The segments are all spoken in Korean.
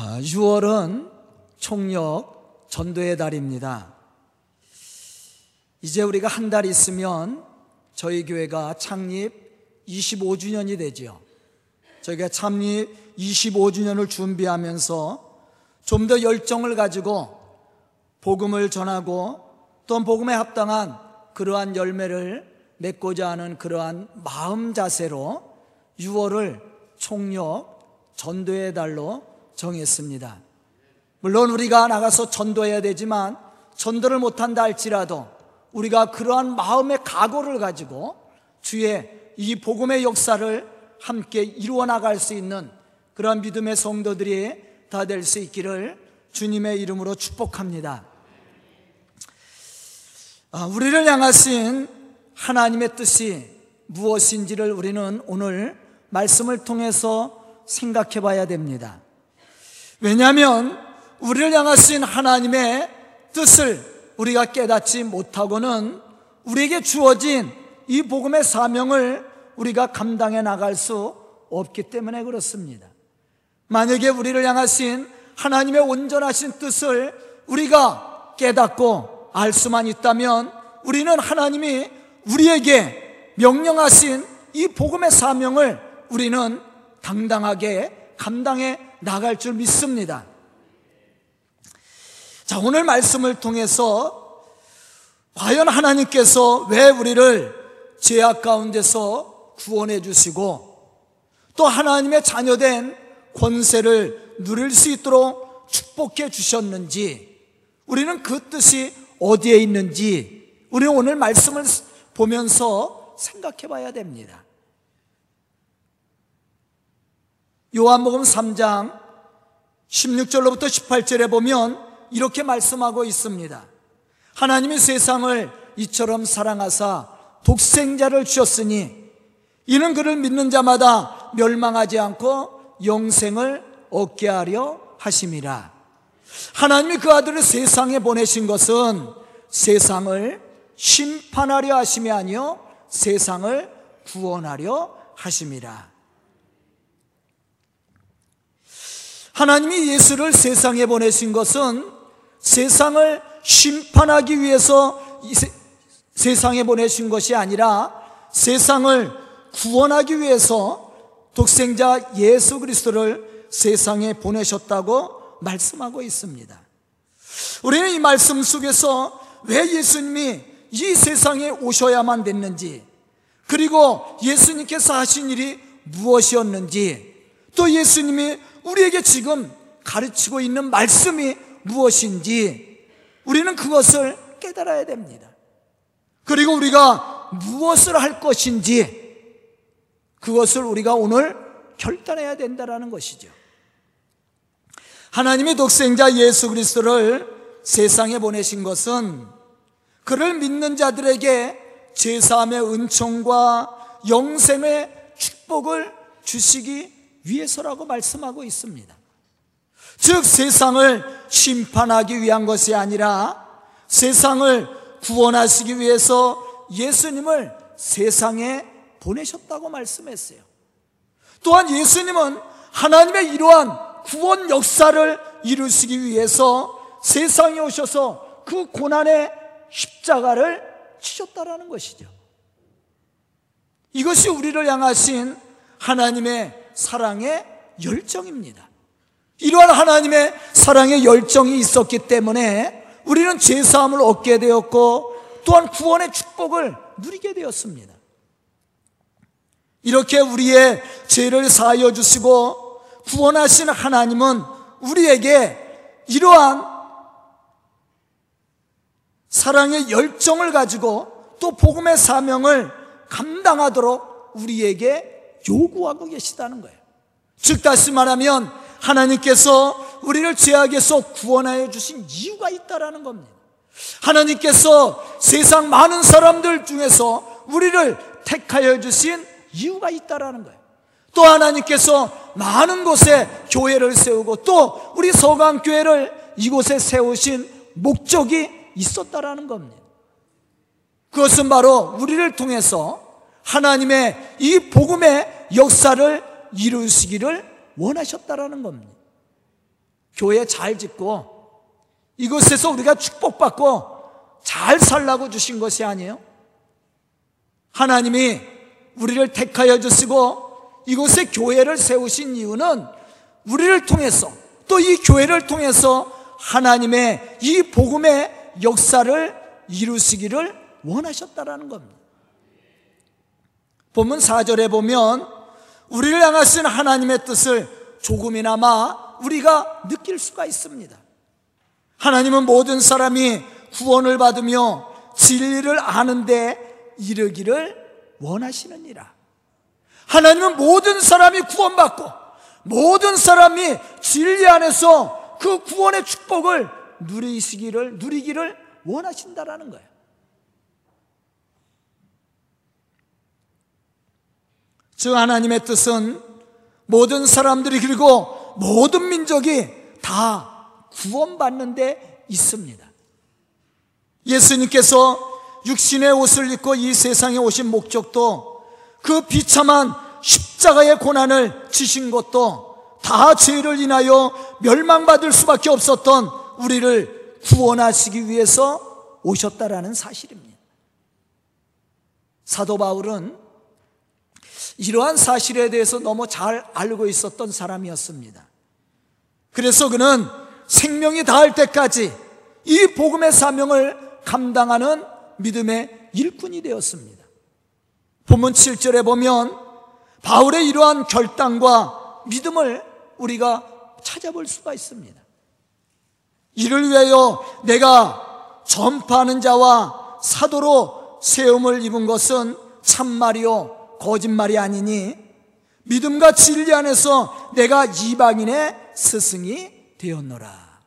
6월은 총력 전도의 달입니다. 이제 우리가 한 달 있으면 저희 교회가 창립 25주년이 되지요. 저희가 창립 25주년을 준비하면서 좀 더 열정을 가지고 복음을 전하고 또 복음에 합당한 그러한 열매를 맺고자 하는 그러한 마음 자세로 6월을 총력 전도의 달로 정했습니다. 물론 우리가 나가서 전도해야 되지만 전도를 못한다 할지라도 우리가 그러한 마음의 각오를 가지고 주의 이 복음의 역사를 함께 이루어 나갈 수 있는 그러한 믿음의 성도들이 다 될 수 있기를 주님의 이름으로 축복합니다. 아, 우리를 향하신 하나님의 뜻이 무엇인지를 우리는 오늘 말씀을 통해서 생각해 봐야 됩니다. 왜냐하면 우리를 향하신 하나님의 뜻을 우리가 깨닫지 못하고는 우리에게 주어진 이 복음의 사명을 우리가 감당해 나갈 수 없기 때문에 그렇습니다. 만약에 우리를 향하신 하나님의 온전하신 뜻을 우리가 깨닫고 알 수만 있다면 우리는 하나님이 우리에게 명령하신 이 복음의 사명을 우리는 당당하게 감당해 나갈 줄 믿습니다. 자, 오늘 말씀을 통해서 과연 하나님께서 왜 우리를 죄악 가운데서 구원해 주시고 또 하나님의 자녀된 권세를 누릴 수 있도록 축복해 주셨는지 우리는 그 뜻이 어디에 있는지 우리는 오늘 말씀을 보면서 생각해 봐야 됩니다. 요한복음 3장 16절로부터 18절에 보면 이렇게 말씀하고 있습니다. 하나님이 세상을 이처럼 사랑하사 독생자를 주셨으니 이는 그를 믿는 자마다 멸망하지 않고 영생을 얻게 하려 하심이라. 하나님이 그 아들을 세상에 보내신 것은 세상을 심판하려 하심이 아니요 세상을 구원하려 하심이라. 하나님이 예수를 세상에 보내신 것은 세상을 심판하기 위해서 세, 세상에 보내신 것이 아니라 세상을 구원하기 위해서 독생자 예수 그리스도를 세상에 보내셨다고 말씀하고 있습니다. 우리는 이 말씀 속에서 왜 예수님이 이 세상에 오셔야만 됐는지, 그리고 예수님께서 하신 일이 무엇이었는지, 또 예수님이 우리에게 지금 가르치고 있는 말씀이 무엇인지, 우리는 그것을 깨달아야 됩니다. 그리고 우리가 무엇을 할 것인지, 그것을 우리가 오늘 결단해야 된다는 것이죠. 하나님의 독생자 예수 그리스도를 세상에 보내신 것은 그를 믿는 자들에게 제사함의 은총과 영생의 축복을 주시기 위해서라고 말씀하고 있습니다. 즉 세상을 심판하기 위한 것이 아니라 세상을 구원하시기 위해서 예수님을 세상에 보내셨다고 말씀했어요. 또한 예수님은 하나님의 이러한 구원 역사를 이루시기 위해서 세상에 오셔서 그 고난의 십자가를 치셨다라는 것이죠. 이것이 우리를 향하신 하나님의 사랑의 열정입니다. 이러한 하나님의 사랑의 열정이 있었기 때문에 우리는 죄사함을 얻게 되었고 또한 구원의 축복을 누리게 되었습니다. 이렇게 우리의 죄를 사하여 주시고 구원하신 하나님은 우리에게 이러한 사랑의 열정을 가지고 또 복음의 사명을 감당하도록 우리에게 요구하고 계시다는 거예요. 즉 다시 말하면 하나님께서 우리를 죄악에서 구원하여 주신 이유가 있다라는 겁니다. 하나님께서 세상 많은 사람들 중에서 우리를 택하여 주신 이유가 있다라는 거예요. 또 하나님께서 많은 곳에 교회를 세우고 또 우리 서강교회를 이곳에 세우신 목적이 있었다라는 겁니다. 그것은 바로 우리를 통해서 하나님의 이 복음의 역사를 이루시기를 원하셨다라는 겁니다. 교회 잘 짓고 이곳에서 우리가 축복받고 잘 살라고 주신 것이 아니에요. 하나님이 우리를 택하여 주시고 이곳에 교회를 세우신 이유는 우리를 통해서 또 이 교회를 통해서 하나님의 이 복음의 역사를 이루시기를 원하셨다라는 겁니다. 본문 4절에 보면 우리를 향하신 하나님의 뜻을 조금이나마 우리가 느낄 수가 있습니다. 하나님은 모든 사람이 구원을 받으며 진리를 아는데 이르기를 원하시느니라. 하나님은 모든 사람이 구원받고 모든 사람이 진리 안에서 그 구원의 축복을 누리시기를 누리기를 원하신다라는 거예요. 즉 하나님의 뜻은 모든 사람들이 그리고 모든 민족이 다 구원받는 데 있습니다. 예수님께서 육신의 옷을 입고 이 세상에 오신 목적도 그 비참한 십자가의 고난을 지신 것도 다 죄를 인하여 멸망받을 수밖에 없었던 우리를 구원하시기 위해서 오셨다라는 사실입니다. 사도 바울은 이러한 사실에 대해서 너무 잘 알고 있었던 사람이었습니다. 그래서 그는 생명이 닿을 때까지 이 복음의 사명을 감당하는 믿음의 일꾼이 되었습니다. 본문 7절에 보면 바울의 이러한 결단과 믿음을 우리가 찾아볼 수가 있습니다. 이를 위하여 내가 전파하는 자와 사도로 세움을 입은 것은 참말이요 거짓말이 아니니 믿음과 진리 안에서 내가 이방인의 스승이 되었노라.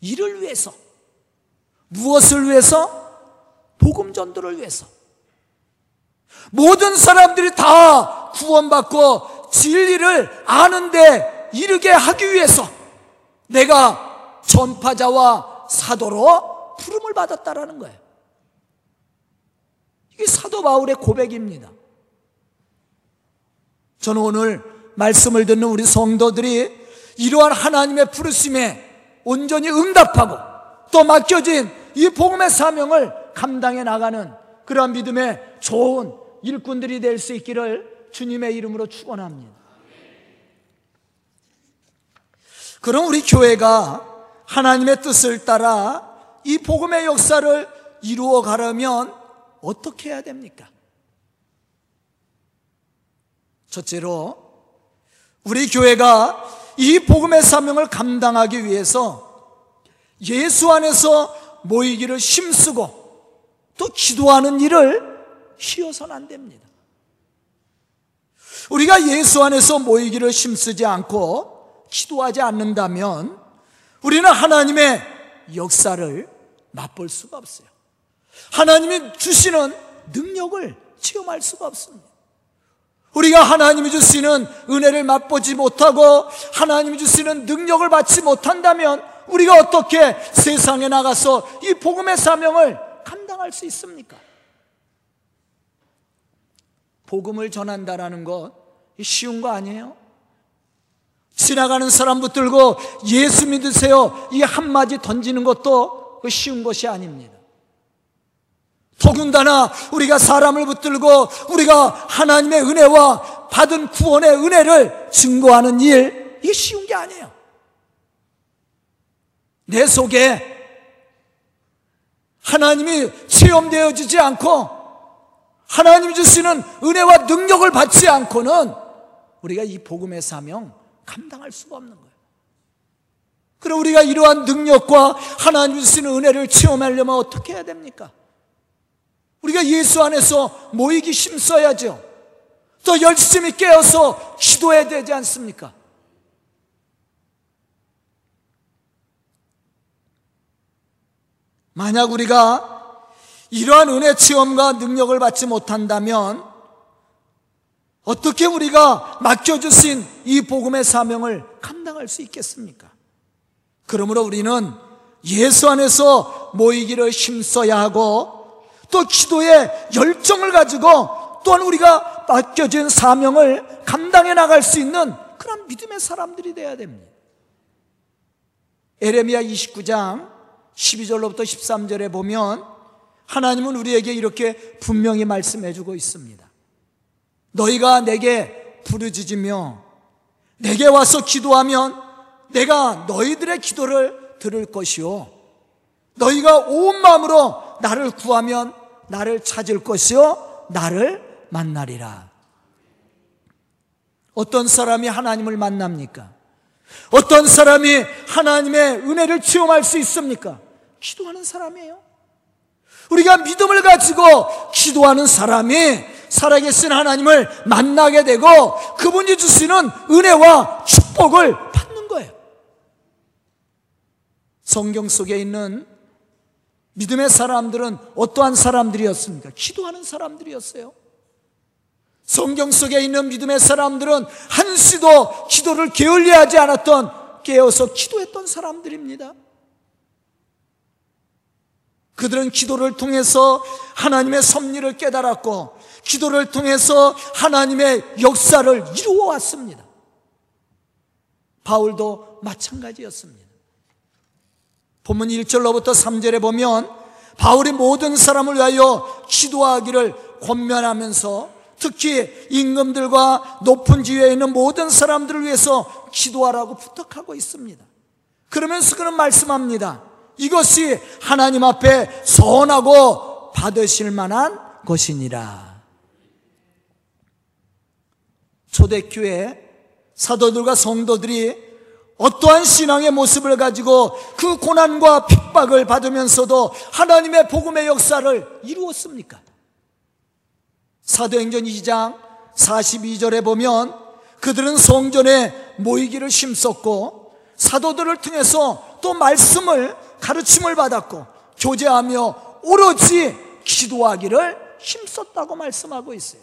이를 위해서 무엇을 위해서? 복음 전도를 위해서. 모든 사람들이 다 구원받고 진리를 아는데 이르게 하기 위해서 내가 전파자와 사도로 부름을 받았다라는 거예요. 이게 사도 바울의 고백입니다. 저는 오늘 말씀을 듣는 우리 성도들이 이러한 하나님의 부르심에 온전히 응답하고 또 맡겨진 이 복음의 사명을 감당해 나가는 그러한 믿음의 좋은 일꾼들이 될 수 있기를 주님의 이름으로 축원합니다. 그럼 우리 교회가 하나님의 뜻을 따라 이 복음의 역사를 이루어 가려면 어떻게 해야 됩니까? 첫째로 우리 교회가 이 복음의 사명을 감당하기 위해서 예수 안에서 모이기를 힘쓰고 또 기도하는 일을 쉬어서는 안 됩니다. 우리가 예수 안에서 모이기를 힘쓰지 않고 기도하지 않는다면 우리는 하나님의 역사를 맛볼 수가 없어요. 하나님이 주시는 능력을 체험할 수가 없습니다. 우리가 하나님이 주시는 은혜를 맛보지 못하고 하나님이 주시는 능력을 받지 못한다면 우리가 어떻게 세상에 나가서 이 복음의 사명을 감당할 수 있습니까? 복음을 전한다라는 것 쉬운 거 아니에요? 지나가는 사람 붙들고 예수 믿으세요 이 한마디 던지는 것도 그 쉬운 것이 아닙니다. 더군다나 우리가 사람을 붙들고 우리가 하나님의 은혜와 받은 구원의 은혜를 증거하는 일, 이게 쉬운 게 아니에요. 내 속에 하나님이 체험되어지지 않고 하나님이 주시는 은혜와 능력을 받지 않고는 우리가 이 복음의 사명 감당할 수가 없는 거예요. 그럼 우리가 이러한 능력과 하나님이 주시는 은혜를 체험하려면 어떻게 해야 됩니까? 우리가 예수 안에서 모이기 힘써야죠. 또 열심히 깨어서 기도해야 되지 않습니까? 만약 우리가 이러한 은혜 체험과 능력을 받지 못한다면 어떻게 우리가 맡겨주신 이 복음의 사명을 감당할 수 있겠습니까? 그러므로 우리는 예수 안에서 모이기를 힘써야 하고 또 기도의 열정을 가지고 또한 우리가 맡겨진 사명을 감당해 나갈 수 있는 그런 믿음의 사람들이 되어야 됩니다. 에레미야 29장 12절로부터 13절에 보면 하나님은 우리에게 이렇게 분명히 말씀해 주고 있습니다. 너희가 내게 부르짖으며 내게 와서 기도하면 내가 너희들의 기도를 들을 것이요. 너희가 온 마음으로 나를 구하면 나를 찾을 것이요. 나를 만나리라. 어떤 사람이 하나님을 만납니까? 어떤 사람이 하나님의 은혜를 체험할 수 있습니까? 기도하는 사람이에요. 우리가 믿음을 가지고 기도하는 사람이 살아계신 하나님을 만나게 되고 그분이 주시는 은혜와 축복을 받는 거예요. 성경 속에 있는 믿음의 사람들은 어떠한 사람들이었습니까? 기도하는 사람들이었어요. 성경 속에 있는 믿음의 사람들은 한시도 기도를 게을리하지 않았던 깨어서 기도했던 사람들입니다. 그들은 기도를 통해서 하나님의 섭리를 깨달았고 기도를 통해서 하나님의 역사를 이루어 왔습니다. 바울도 마찬가지였습니다. 본문 1절로부터 3절에 보면 바울이 모든 사람을 위하여 기도하기를 권면하면서 특히 임금들과 높은 지위에 있는 모든 사람들을 위해서 기도하라고 부탁하고 있습니다. 그러면서 그는 말씀합니다. 이것이 하나님 앞에 선하고 받으실 만한 것이니라. 초대교회 사도들과 성도들이 어떠한 신앙의 모습을 가지고 그 고난과 핍박을 받으면서도 하나님의 복음의 역사를 이루었습니까? 사도행전 2장 42절에 보면 그들은 성전에 모이기를 심었고 사도들을 통해서 또 말씀을 가르침을 받았고 교제하며 오로지 기도하기를 힘썼다고 말씀하고 있어요.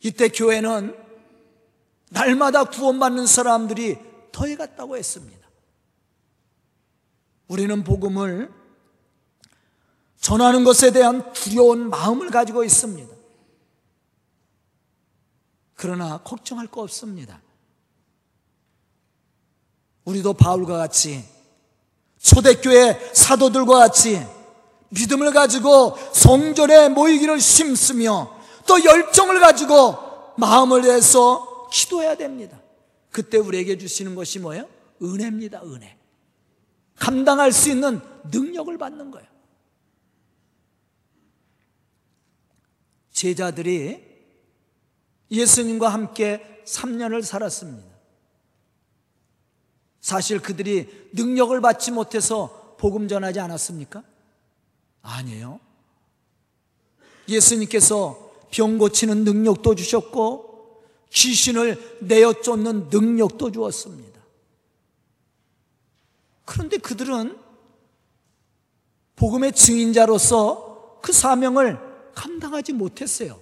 이때 교회는 날마다 구원받는 사람들이 더해갔다고 했습니다. 우리는 복음을 전하는 것에 대한 두려운 마음을 가지고 있습니다. 그러나 걱정할 거 없습니다. 우리도 바울과 같이 초대교회 사도들과 같이 믿음을 가지고 성전에 모이기를 심으며 또 열정을 가지고 마음을 내서 기도해야 됩니다. 그때 우리에게 주시는 것이 뭐예요? 은혜입니다, 은혜. 감당할 수 있는 능력을 받는 거예요. 제자들이 예수님과 함께 3년을 살았습니다. 사실 그들이 능력을 받지 못해서 복음 전하지 않았습니까? 아니에요. 예수님께서 병 고치는 능력도 주셨고 귀신을 내어 쫓는 능력도 주었습니다. 그런데 그들은 복음의 증인자로서 그 사명을 감당하지 못했어요.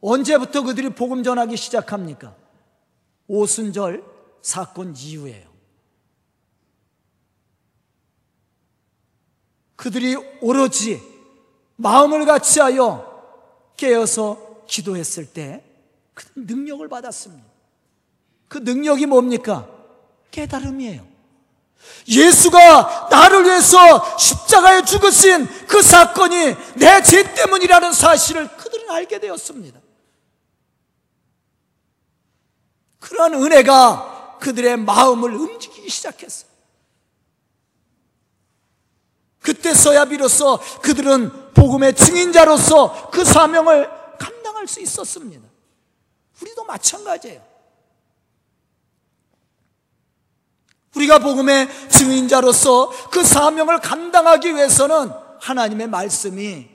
언제부터 그들이 복음 전하기 시작합니까? 오순절 사건 이후에요. 그들이 오로지 마음을 같이하여 깨어서 기도했을 때 그 능력을 받았습니다. 그 능력이 뭡니까? 깨달음이에요. 예수가 나를 위해서 십자가에 죽으신 그 사건이 내 죄 때문이라는 사실을 그들은 알게 되었습니다. 그러한 은혜가 그들의 마음을 움직이기 시작했어요. 그때서야 비로소 그들은 복음의 증인자로서 그 사명을 감당할 수 있었습니다. 우리도 마찬가지예요. 우리가 복음의 증인자로서 그 사명을 감당하기 위해서는 하나님의 말씀이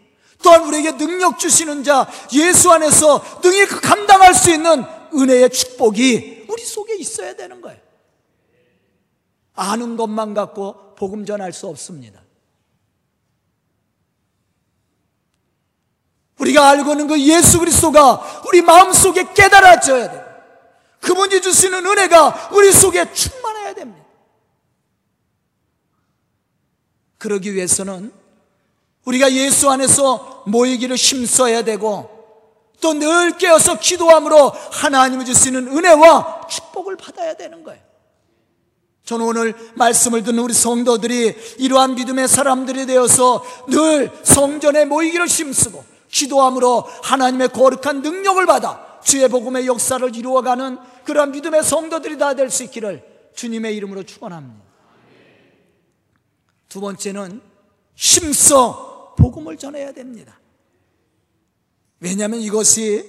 또한 우리에게 능력 주시는 자 예수 안에서 능히 그 감당할 수 있는 은혜의 축복이 우리 속에 있어야 되는 거예요. 아는 것만 갖고 복음 전할 수 없습니다. 우리가 알고 있는 그 예수 그리스도가 우리 마음속에 깨달아져야 돼요. 그분이 주시는 은혜가 우리 속에 충만해야 됩니다. 그러기 위해서는 우리가 예수 안에서 모이기를 힘써야 되고 또 늘 깨어서 기도함으로 하나님이 주시는 은혜와 축복을 받아야 되는 거예요. 저는 오늘 말씀을 듣는 우리 성도들이 이러한 믿음의 사람들이 되어서 늘 성전에 모이기를 힘쓰고 기도함으로 하나님의 거룩한 능력을 받아 주의 복음의 역사를 이루어가는 그러한 믿음의 성도들이 다 될 수 있기를 주님의 이름으로 축원합니다. 두 번째는 힘써 복음을 전해야 됩니다. 왜냐하면 이것이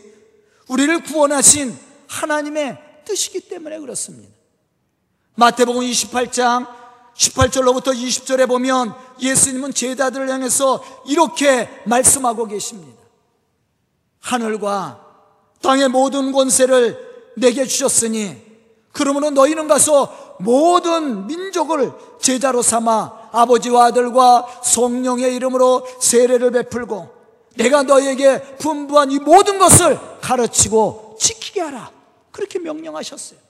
우리를 구원하신 하나님의 뜻이기 때문에 그렇습니다. 마태복음 28장 18절로부터 20절에 보면 예수님은 제자들을 향해서 이렇게 말씀하고 계십니다. 하늘과 땅의 모든 권세를 내게 주셨으니 그러므로 너희는 가서 모든 민족을 제자로 삼아 아버지와 아들과 성령의 이름으로 세례를 베풀고 내가 너희에게 분부한 이 모든 것을 가르치고 지키게 하라. 그렇게 명령하셨어요.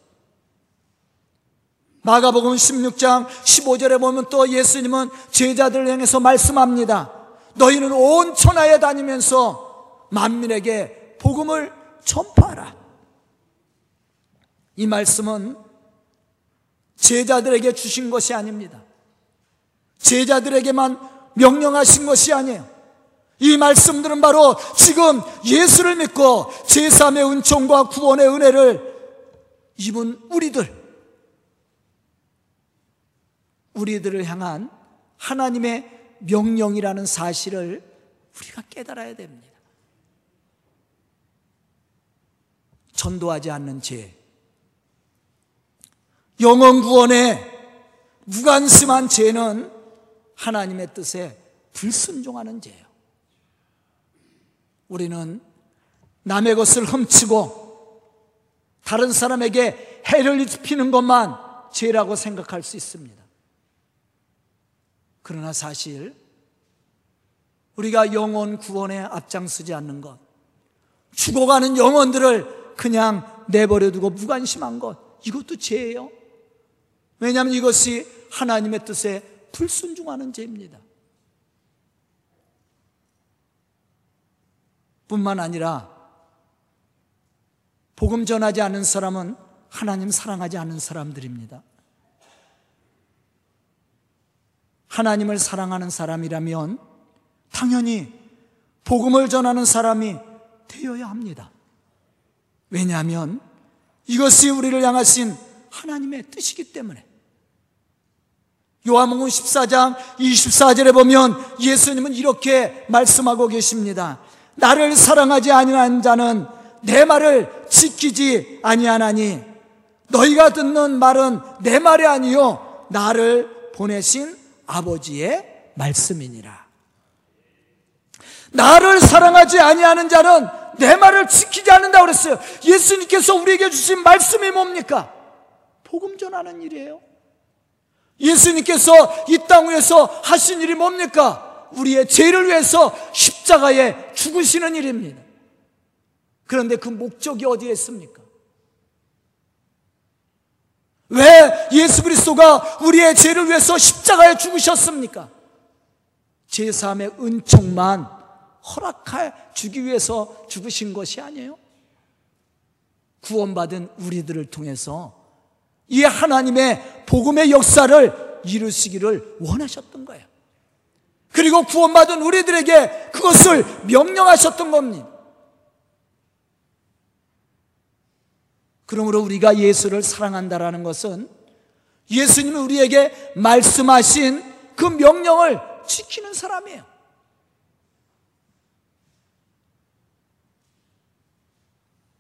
마가복음 16장 15절에 보면 또 예수님은 제자들을 향해서 말씀합니다. 너희는 온 천하에 다니면서 만민에게 복음을 전파하라. 이 말씀은 제자들에게 주신 것이 아닙니다. 제자들에게만 명령하신 것이 아니에요. 이 말씀들은 바로 지금 예수를 믿고 제3의 은총과 구원의 은혜를 입은 우리들, 우리들을 향한 하나님의 명령이라는 사실을 우리가 깨달아야 됩니다. 전도하지 않는 죄, 영원 구원에 무관심한 죄는 하나님의 뜻에 불순종하는 죄예요. 우리는 남의 것을 훔치고 다른 사람에게 해를 입히는 것만 죄라고 생각할 수 있습니다. 그러나 사실 우리가 영혼 구원에 앞장서지 않는 것, 죽어가는 영혼들을 그냥 내버려 두고 무관심한 것, 이것도 죄예요. 왜냐하면 이것이 하나님의 뜻에 불순종하는 죄입니다. 뿐만 아니라 복음 전하지 않은 사람은 하나님 사랑하지 않는 사람들입니다. 하나님을 사랑하는 사람이라면 당연히 복음을 전하는 사람이 되어야 합니다. 왜냐하면 이것이 우리를 향하신 하나님의 뜻이기 때문에. 요한복음 14장 24절에 보면 예수님은 이렇게 말씀하고 계십니다. 나를 사랑하지 아니한 자는 내 말을 지키지 아니하나니 너희가 듣는 말은 내 말이 아니요 나를 보내신 아버지의 말씀이니라. 나를 사랑하지 아니하는 자는 내 말을 지키지 않는다 그랬어요. 예수님께서 우리에게 주신 말씀이 뭡니까? 복음 전하는 일이에요. 예수님께서 이 땅 위에서 하신 일이 뭡니까? 우리의 죄를 위해서 십자가에 죽으시는 일입니다. 그런데 그 목적이 어디에 있습니까? 왜 예수 그리스도가 우리의 죄를 위해서 십자가에 죽으셨습니까? 제3의 은총만 허락해 주기 위해서 죽으신 것이 아니에요. 구원받은 우리들을 통해서 이 하나님의 복음의 역사를 이루시기를 원하셨던 거예요. 그리고 구원받은 우리들에게 그것을 명령하셨던 겁니다. 그러므로 우리가 예수를 사랑한다라는 것은 예수님이 우리에게 말씀하신 그 명령을 지키는 사람이에요.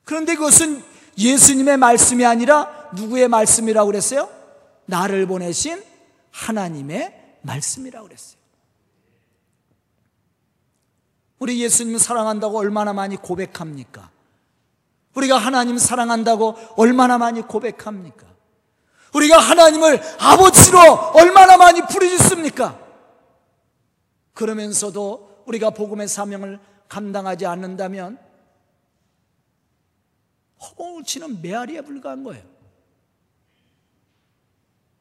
그런데 그것은 예수님의 말씀이 아니라 누구의 말씀이라고 그랬어요? 나를 보내신 하나님의 말씀이라고 그랬어요. 우리 예수님 사랑한다고 얼마나 많이 고백합니까? 우리가 하나님 사랑한다고 얼마나 많이 고백합니까? 우리가 하나님을 아버지로 얼마나 많이 부르짖습니까? 그러면서도 우리가 복음의 사명을 감당하지 않는다면 허공을 치는 메아리에 불과한 거예요.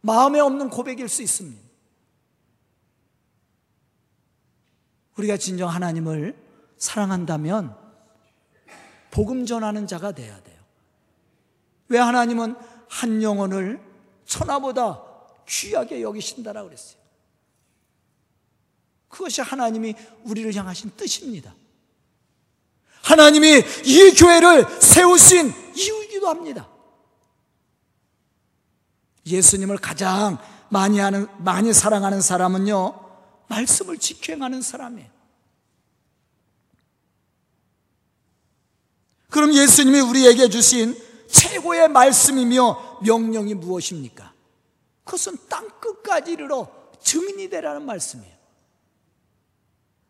마음에 없는 고백일 수 있습니다. 우리가 진정 하나님을 사랑한다면 복음 전하는 자가 돼야 돼요. 왜 하나님은 한 영혼을 천하보다 귀하게 여기신다라 그랬어요. 그것이 하나님이 우리를 향하신 뜻입니다. 하나님이 이 교회를 세우신 이유이기도 합니다. 예수님을 가장 많이 하는, 많이 사랑하는 사람은요, 말씀을 지켜행하는 사람이에요. 그럼 예수님이 우리에게 주신 최고의 말씀이며 명령이 무엇입니까? 그것은 땅 끝까지 이르러 증인이 되라는 말씀이에요.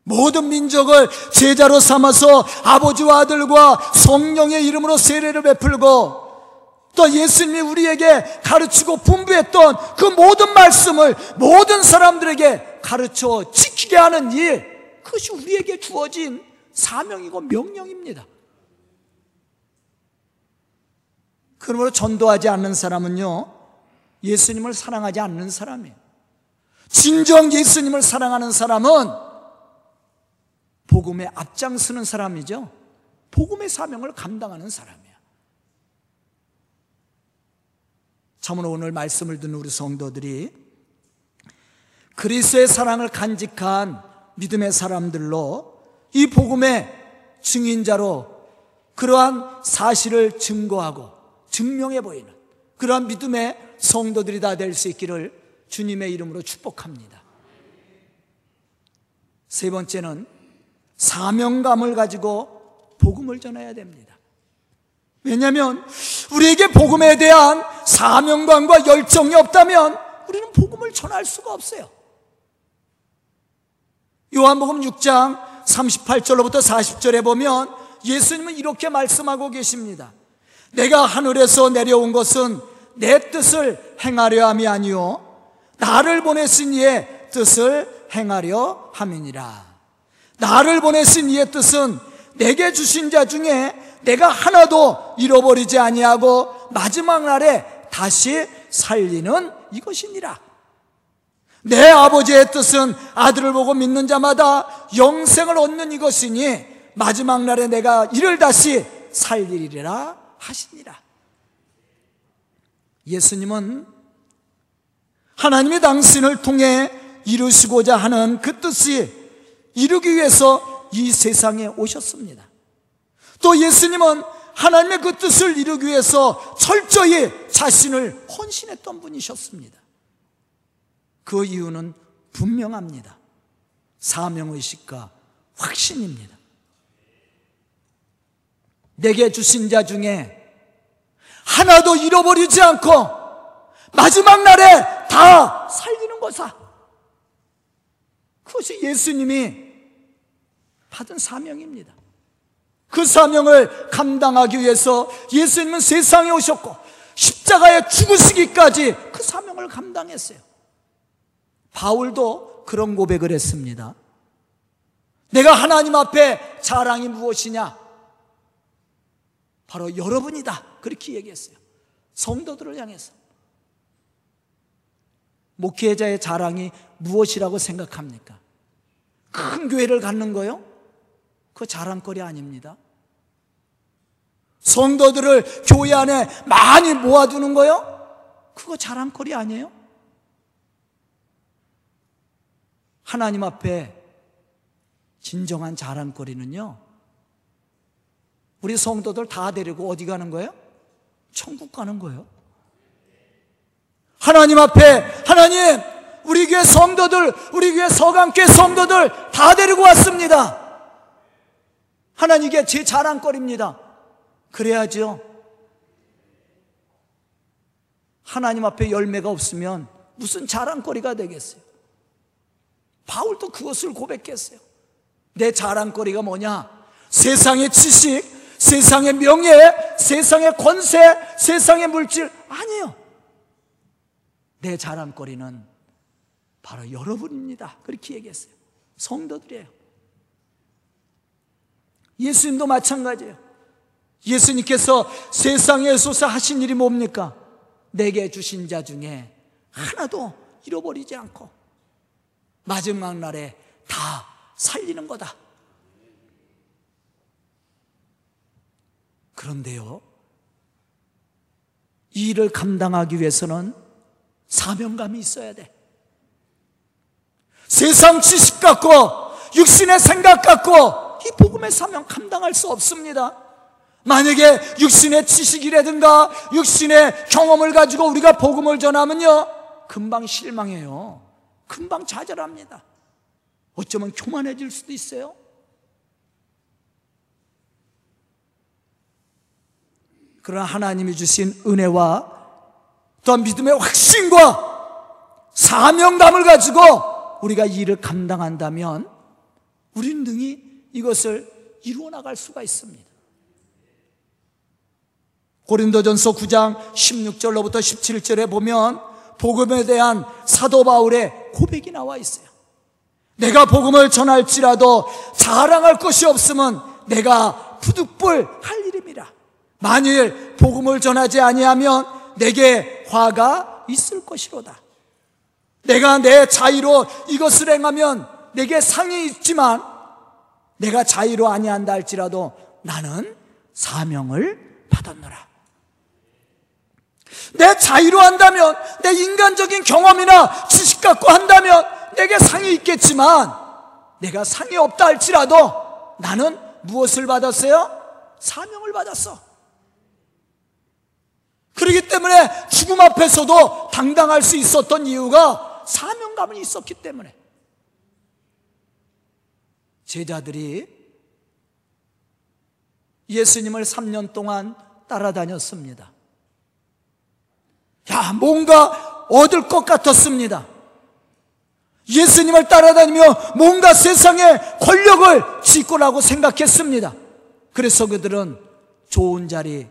모든 민족을 제자로 삼아서 아버지와 아들과 성령의 이름으로 세례를 베풀고 또 예수님이 우리에게 가르치고 분부했던 그 모든 말씀을 모든 사람들에게 가르쳐 지키게 하는 일, 그것이 우리에게 주어진 사명이고 명령입니다. 그러므로 전도하지 않는 사람은요, 예수님을 사랑하지 않는 사람이에요. 진정 예수님을 사랑하는 사람은 복음에 앞장서는 사람이죠. 복음의 사명을 감당하는 사람이에요. 참으로 오늘 말씀을 듣는 우리 성도들이 그리스의 사랑을 간직한 믿음의 사람들로 이 복음의 증인자로 그러한 사실을 증거하고 증명해 보이는 그러한 믿음의 성도들이 다 될 수 있기를 주님의 이름으로 축복합니다. 세 번째는 사명감을 가지고 복음을 전해야 됩니다. 왜냐하면 우리에게 복음에 대한 사명감과 열정이 없다면 우리는 복음을 전할 수가 없어요. 요한복음 6장 38절로부터 40절에 보면 예수님은 이렇게 말씀하고 계십니다. 내가 하늘에서 내려온 것은 내 뜻을 행하려 함이 아니요 나를 보내신 이의 뜻을 행하려 함이니라. 나를 보내신 이의 뜻은 내게 주신 자 중에 내가 하나도 잃어버리지 아니하고 마지막 날에 다시 살리는 이것이니라. 내 아버지의 뜻은 아들을 보고 믿는 자마다 영생을 얻는 이것이니 마지막 날에 내가 이를 다시 살리리라 하시니라. 예수님은 하나님이 당신을 통해 이루시고자 하는 그 뜻이 이루기 위해서 이 세상에 오셨습니다. 또 예수님은 하나님의 그 뜻을 이루기 위해서 철저히 자신을 헌신했던 분이셨습니다. 그 이유는 분명합니다. 사명의식과 확신입니다. 내게 주신 자 중에 하나도 잃어버리지 않고 마지막 날에 다 살리는 거사. 그것이 예수님이 받은 사명입니다. 그 사명을 감당하기 위해서 예수님은 세상에 오셨고 십자가에 죽으시기까지 그 사명을 감당했어요. 바울도 그런 고백을 했습니다. 내가 하나님 앞에 자랑이 무엇이냐? 바로 여러분이다. 그렇게 얘기했어요. 성도들을 향해서. 목회자의 자랑이 무엇이라고 생각합니까? 큰 교회를 갖는 거요? 그 자랑거리 아닙니다. 성도들을 교회 안에 많이 모아두는 거요? 그거 자랑거리 아니에요? 하나님 앞에 진정한 자랑거리는요, 우리 성도들 다 데리고 어디 가는 거예요? 천국 가는 거예요. 하나님 앞에, 하나님, 우리 교회 성도들, 우리 교회 서강교 성도들 다 데리고 왔습니다. 하나님께 제 자랑거리입니다. 그래야죠. 하나님 앞에 열매가 없으면 무슨 자랑거리가 되겠어요? 바울도 그것을 고백했어요. 내 자랑거리가 뭐냐? 세상의 지식, 세상의 명예, 세상의 권세, 세상의 물질 아니에요. 내 자랑거리는 바로 여러분입니다. 그렇게 얘기했어요. 성도들이에요. 예수님도 마찬가지예요. 예수님께서 세상에 쏘서 하신 일이 뭡니까? 내게 주신 자 중에 하나도 잃어버리지 않고 마지막 날에 다 살리는 거다. 그런데요, 이 일을 감당하기 위해서는 사명감이 있어야 돼. 세상 지식 갖고 육신의 생각 갖고 이 복음의 사명 감당할 수 없습니다. 만약에 육신의 지식이라든가 육신의 경험을 가지고 우리가 복음을 전하면요 금방 실망해요. 금방 좌절합니다. 어쩌면 교만해질 수도 있어요. 그러나 하나님이 주신 은혜와 또한 믿음의 확신과 사명감을 가지고 우리가 이 일을 감당한다면 우리는 능히 이것을 이루어 나갈 수가 있습니다. 고린도전서 9장 16절로부터 17절에 보면 복음에 대한 사도 바울의 고백이 나와 있어요. 내가 복음을 전할지라도 자랑할 것이 없으면 내가 부득불 할 일입니다. 만일 복음을 전하지 아니하면 내게 화가 있을 것이로다. 내가 내 자의로 이것을 행하면 내게 상이 있지만 내가 자의로 아니한다 할지라도 나는 사명을 받았노라. 내 자의로 한다면 내 인간적인 경험이나 지식 갖고 한다면 내게 상이 있겠지만 내가 상이 없다 할지라도 나는 무엇을 받았어요? 사명을 받았어. 그렇기 때문에 죽음 앞에서도 당당할 수 있었던 이유가 사명감이 있었기 때문에 제자들이 예수님을 3년 동안 따라다녔습니다. 야, 뭔가 얻을 것 같았습니다. 예수님을 따라다니며 뭔가 세상에 권력을 짓고라고 생각했습니다. 그래서 그들은 좋은 자리,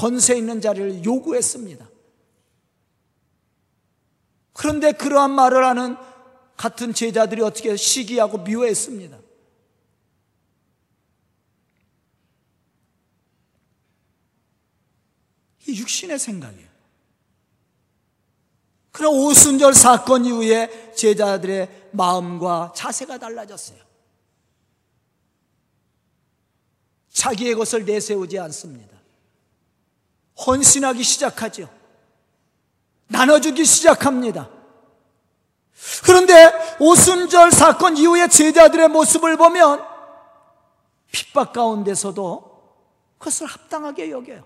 권세 있는 자리를 요구했습니다. 그런데 그러한 말을 하는 같은 제자들이 어떻게 시기하고 미워했습니다. 이 육신의 생각이에요. 그러나 오순절 사건 이후에 제자들의 마음과 자세가 달라졌어요. 자기의 것을 내세우지 않습니다. 헌신하기 시작하죠. 나눠주기 시작합니다. 그런데 오순절 사건 이후에 제자들의 모습을 보면 핍박 가운데서도 그것을 합당하게 여겨요.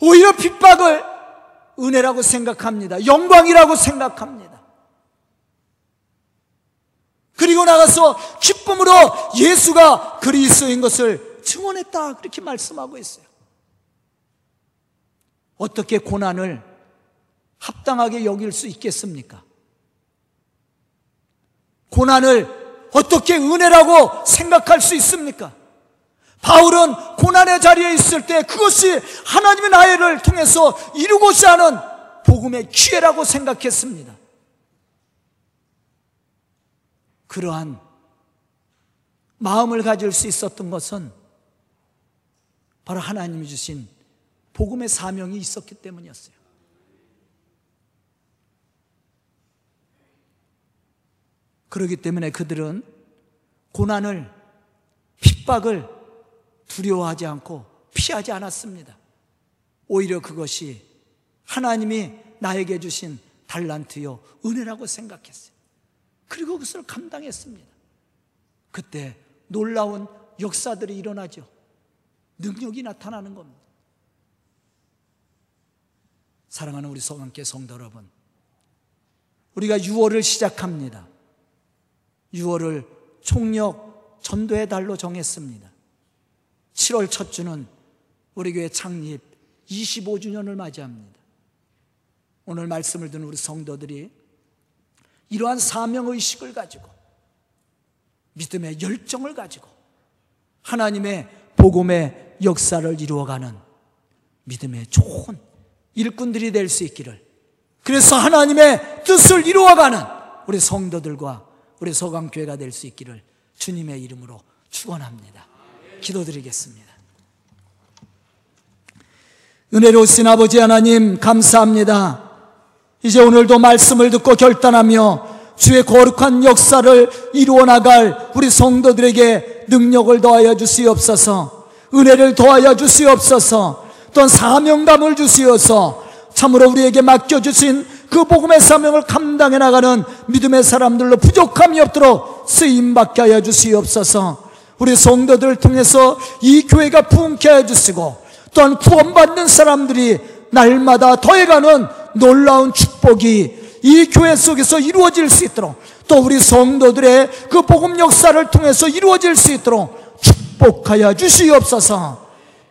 오히려 핍박을 은혜라고 생각합니다. 영광이라고 생각합니다. 그리고 나가서 기쁨으로 예수가 그리스도인 것을 증언했다. 그렇게 말씀하고 있어요. 어떻게 고난을 합당하게 여길 수 있겠습니까? 고난을 어떻게 은혜라고 생각할 수 있습니까? 바울은 고난의 자리에 있을 때 그것이 하나님의 나이를 통해서 이루고자 하는 복음의 기회라고 생각했습니다. 그러한 마음을 가질 수 있었던 것은 바로 하나님이 주신 복음의 사명이 있었기 때문이었어요. 그렇기 때문에 그들은 고난을 핍박을 두려워하지 않고 피하지 않았습니다. 오히려 그것이 하나님이 나에게 주신 달란트요 은혜라고 생각했어요. 그리고 그것을 감당했습니다. 그때 놀라운 역사들이 일어나죠. 능력이 나타나는 겁니다. 사랑하는 우리 성함께 성도 여러분, 우리가 6월을 시작합니다. 6월을 총력 전도의 달로 정했습니다. 7월 첫 주는 우리 교회 창립 25주년을 맞이합니다. 오늘 말씀을 듣는 우리 성도들이 이러한 사명의식을 가지고 믿음의 열정을 가지고 하나님의 복음의 역사를 이루어가는 믿음의 좋은 일꾼들이 될 수 있기를 그래서 하나님의 뜻을 이루어가는 우리 성도들과 우리 소강교회가 될 수 있기를 주님의 이름으로 축원합니다. 기도드리겠습니다. 은혜로우신 아버지 하나님 감사합니다. 이제 오늘도 말씀을 듣고 결단하며 주의 거룩한 역사를 이루어 나갈 우리 성도들에게 능력을 더하여 주시옵소서. 은혜를 더하여 주시옵소서. 또한 사명감을 주시어서 참으로 우리에게 맡겨주신 그 복음의 사명을 감당해 나가는 믿음의 사람들로 부족함이 없도록 쓰임받게 하여 주시옵소서. 우리 성도들을 통해서 이 교회가 부흥케 하여 주시고 또한 구원받는 사람들이 날마다 더해가는 놀라운 축복이 이 교회 속에서 이루어질 수 있도록 또 우리 성도들의 그 복음 역사를 통해서 이루어질 수 있도록 축복하여 주시옵소서